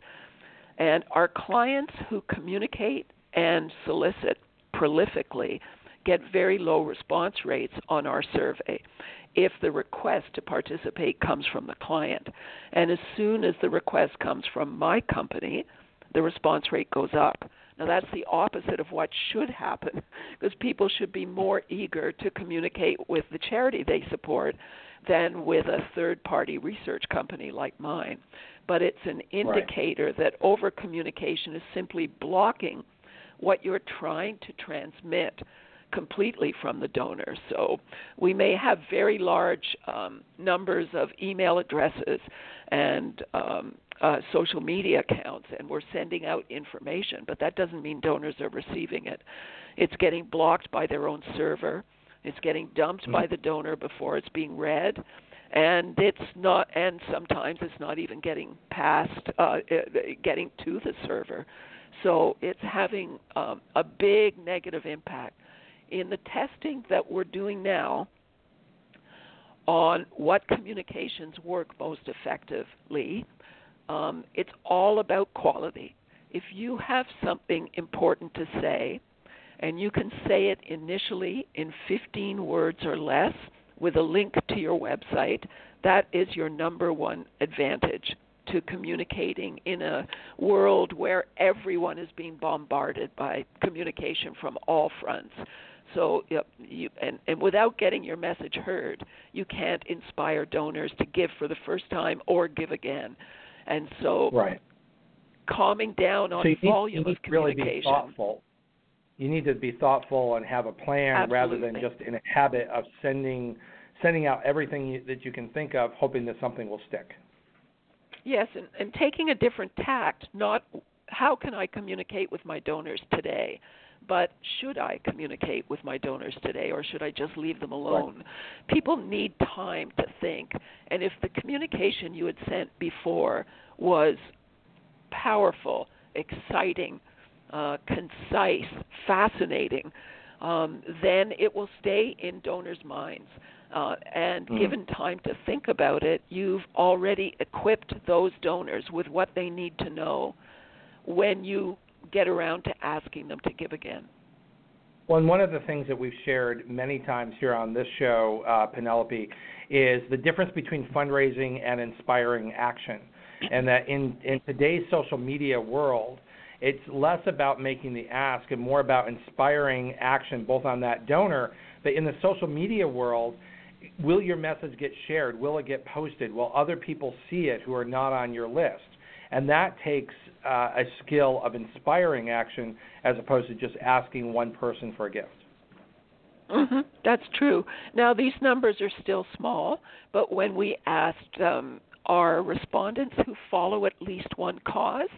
And our clients who communicate and solicit prolifically get very low response rates on our survey if the request to participate comes from the client. And as soon as the request comes from my company, the response rate goes up. Now, that's the opposite of what should happen because people should be more eager to communicate with the charity they support than with a third party research company like mine. But it's an indicator right. that over communication is simply blocking what you're trying to transmit completely from the donor. So we may have very large um, numbers of email addresses and um, uh, social media accounts, and we're sending out information, but that doesn't mean donors are receiving it. It's getting blocked by their own server it's getting dumped mm-hmm. by the donor before it's being read, and it's not. And sometimes it's not even getting past, uh, uh, getting to the server. So it's having um, a big negative impact. in the testing that we're doing now on what communications work most effectively, um, it's all about quality. If you have something important to say, and you can say it initially in 15 words or less with a link to your website, that is your number one advantage to communicating in a world where everyone is being bombarded by communication from all fronts. So, you, and, and without getting your message heard, you can't inspire donors to give for the first time or give again. And so, right. calming down on so volume need of communication. Really be thoughtful. You need to be thoughtful and have a plan Absolutely. rather than just in a habit of sending sending out everything you, that you can think of, hoping that something will stick. Yes, and, and taking a different tact, not how can I communicate with my donors today, but should I communicate with my donors today or should I just leave them alone? Right. People need time to think. And if the communication you had sent before was powerful, exciting, uh, concise, fascinating, um, then it will stay in donors' minds. Uh, and Mm. given time to think about it, you've already equipped those donors with what they need to know when you get around to asking them to give again. Well, and one of the things that we've shared many times here on this show, uh, Penelope, is the difference between fundraising and inspiring action. And that in, in today's social media world, it's less about making the ask and more about inspiring action both on that donor, but in the social media world, will your message get shared? Will it get posted? Will other people see it who are not on your list? And that takes uh, a skill of inspiring action as opposed to just asking one person for a gift. Mm-hmm. That's true. Now, these numbers are still small, but when we asked um, our respondents who follow at least one cause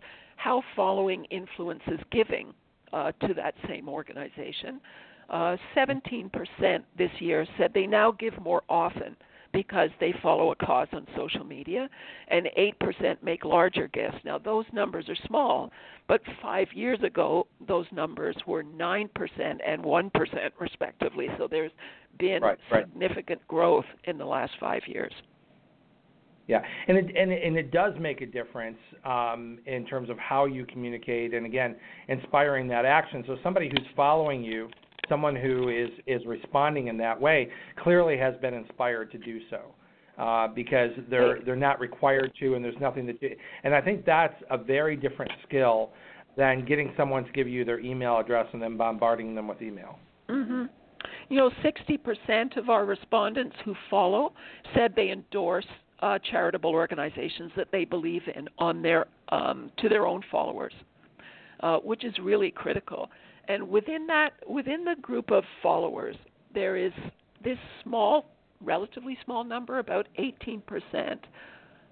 how following influences giving uh, to that same organization, uh, 17% this year said they now give more often because they follow a cause on social media, and 8% make larger gifts. Now, those numbers are small, but five years ago, those numbers were 9% and 1%, respectively. So there's been right, right. significant growth in the last five years. Yeah, and it and it, and it does make a difference um, in terms of how you communicate, and again, inspiring that action. So somebody who's following you someone who is is responding in that way clearly has been inspired to do so. Uh, because they're they're not required to, and there's nothing to do. And I think that's a very different skill than getting someone to give you their email address and then bombarding them with email. Mm-hmm. You know, 60% of our respondents who follow said they endorse uh, charitable organizations that they believe in on their um, to their own followers, uh, which is really critical. And within that within the group of followers there is this small relatively small number about 18%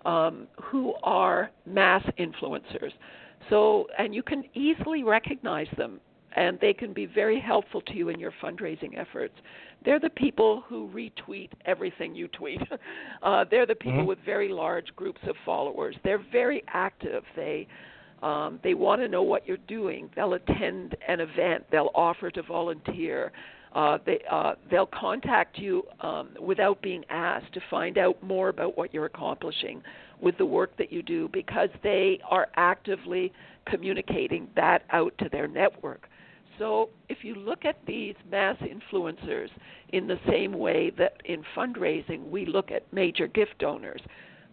um, who are mass influencers. So and you can easily recognize them and they can be very helpful to you in your fundraising efforts they're the people who retweet everything you tweet uh, they're the people mm-hmm. with very large groups of followers they're very active they um, they want to know what you're doing. They'll attend an event. They'll offer to volunteer. Uh, they uh, they'll contact you um, without being asked to find out more about what you're accomplishing with the work that you do because they are actively communicating that out to their network. So if you look at these mass influencers in the same way that in fundraising we look at major gift donors,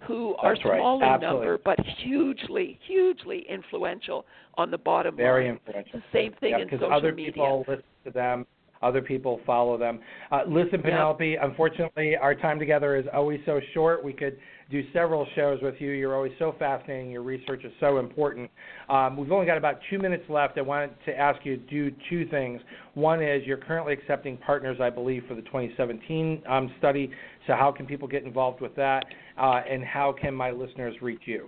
who That's are right. small in number but hugely, hugely influential on the bottom Very line. influential. The same thing yeah, in social other media. people listen to them, other people follow them. Uh, listen, Yeah. Penelope. Unfortunately, our time together is always so short. We could do several shows with you. You're always so fascinating. Your research is so important. Um, we've only got about two minutes left. I wanted to ask you to do two things. One is you're currently accepting partners, I believe, for the 2017 um, study. So how can people get involved with that? Uh, and how can my listeners reach you?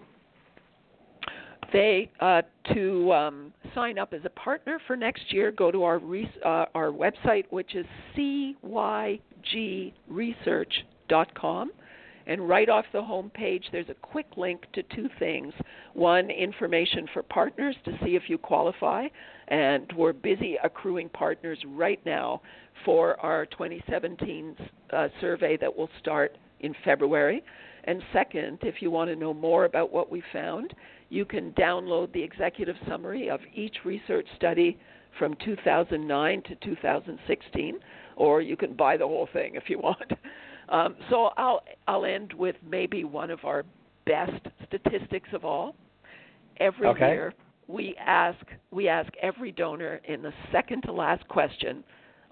They uh, to um, sign up as a partner for next year. Go to our uh, our website, which is cygresearch.com, And right off the home page, there's a quick link to two things. One, information for partners to see if you qualify. And we're busy accruing partners right now for our 2017 uh, survey that will start in February. And second, if you want to know more about what we found, you can download the executive summary of each research study from 2009 to 2016, or you can buy the whole thing if you want. Um, so I'll I'll end with maybe one of our best statistics of all. Every okay. year we ask we ask every donor in the second to last question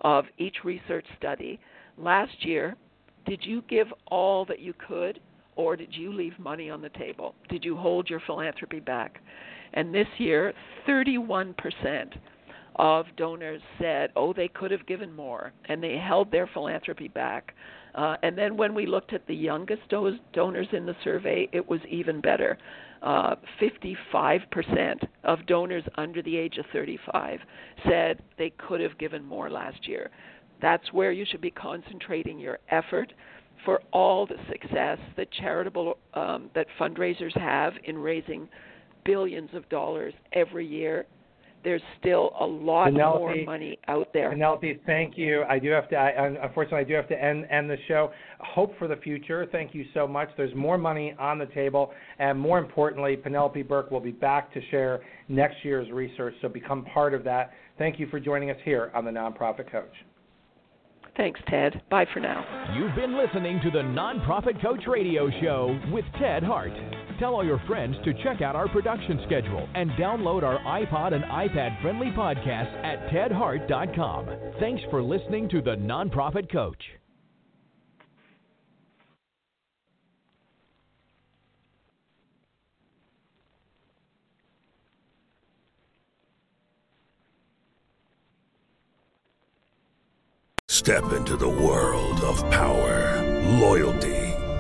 of each research study. Last year, did you give all that you could, or did you leave money on the table? Did you hold your philanthropy back? And this year, 31% of donors said, oh, they could have given more, and they held their philanthropy back. Uh, and then when we looked at the youngest do- donors in the survey, it was even better. Uh, 55% of donors under the age of 35 said they could have given more last year. That's where you should be concentrating your effort for all the success that charitable um, that fundraisers have in raising billions of dollars every year there's still a lot Penelope, more money out there. Penelope, thank you. I do have to. I, unfortunately, I do have to end end the show. Hope for the future. Thank you so much. There's more money on the table, and more importantly, Penelope Burk will be back to share next year's research. So become part of that. Thank you for joining us here on the Nonprofit Coach. Thanks, Ted. Bye for now. You've been listening to the Nonprofit Coach Radio Show with Ted Hart. Tell all your friends to check out our production schedule and download our iPod and iPad friendly podcast at tedhart.com. Thanks for listening to the Nonprofit Coach. Step into the world of power, loyalty,